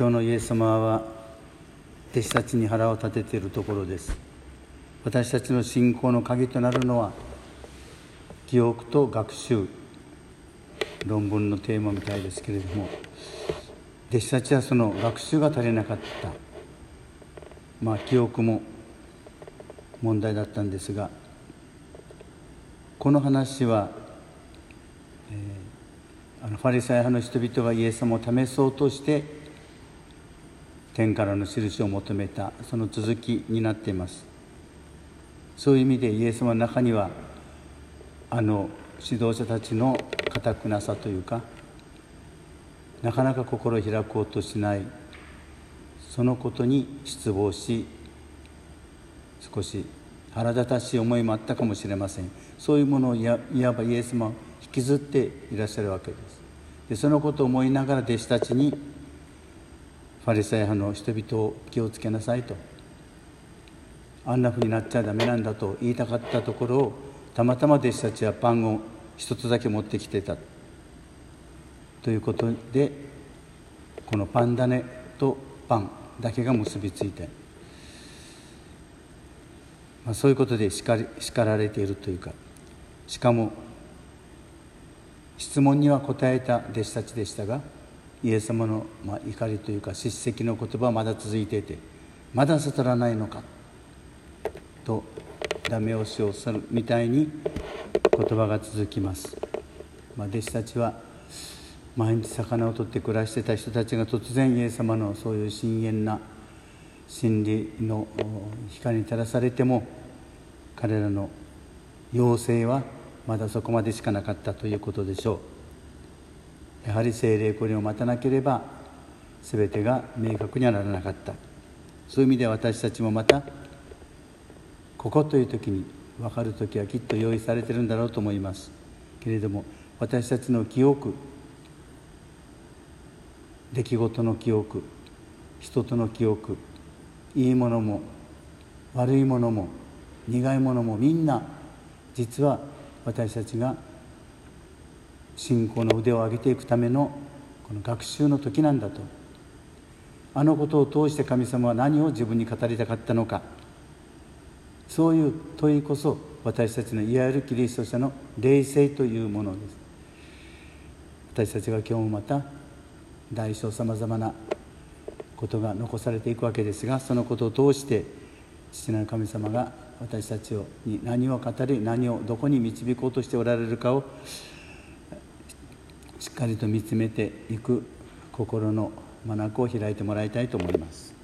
今日のイエス様は弟子たちに腹を立てているところです。私たちの信仰の鍵となるのは記憶と学習論文のテーマみたいですけれども弟子たちはその学習が足りなかった。まあ記憶も問題だったんですがこの話は、えー、あのファリサイ派の人々がイエス様を試そうとして天からの印を求めたその続きになっています。そういう意味でイエス様の中にはあの指導者たちの固くなさというかなかなか心を開こうとしないそのことに失望し少し腹立たしい思いもあったかもしれません。そういうものをいわばイエス様を引きずっていらっしゃるわけです。でそのことを思いながら弟子たちにファリサイ派の人々を気をつけなさいと。あんなふうになっちゃダメなんだと言いたかったところをたまたま弟子たちはパンを一つだけ持ってきてた。ということでこのパン種とパンだけが結びついて、まあ、そういうことで叱り叱られているというか。しかも質問には答えた弟子たちでしたがイエス様の、まあ、怒りというか叱責の言葉はまだ続いていてまだ悟らないのかとダメ押しをするみたいに言葉が続きます、まあ、弟子たちは毎日魚を取って暮らしてた人たちが突然イエス様のそういう深遠な真理の光に照らされても彼らの要請はまだそこまでしかなかったということでしょう。やはり精霊これを待たなければ全てが明確にはならなかった。そういう意味で私たちもまたここという時に分かる時はきっと用意されてるんだろうと思います。けれども私たちの記憶出来事の記憶人との記憶いいものも悪いものも苦いものもみんな実は私たちが信仰の腕を上げていくためのこの学習の時なんだと。あのことを通して神様は何を自分に語りたかったのか。そういう問いこそ私たちのいわゆるキリスト者の霊性というものです。私たちが今日もまた大小さまざまなことが残されていくわけですがそのことを通して父なる神様が私たちをに何を語り何をどこに導こうとしておられるかをしっかりと見つめていく心の眼を開いてもらいたいと思います。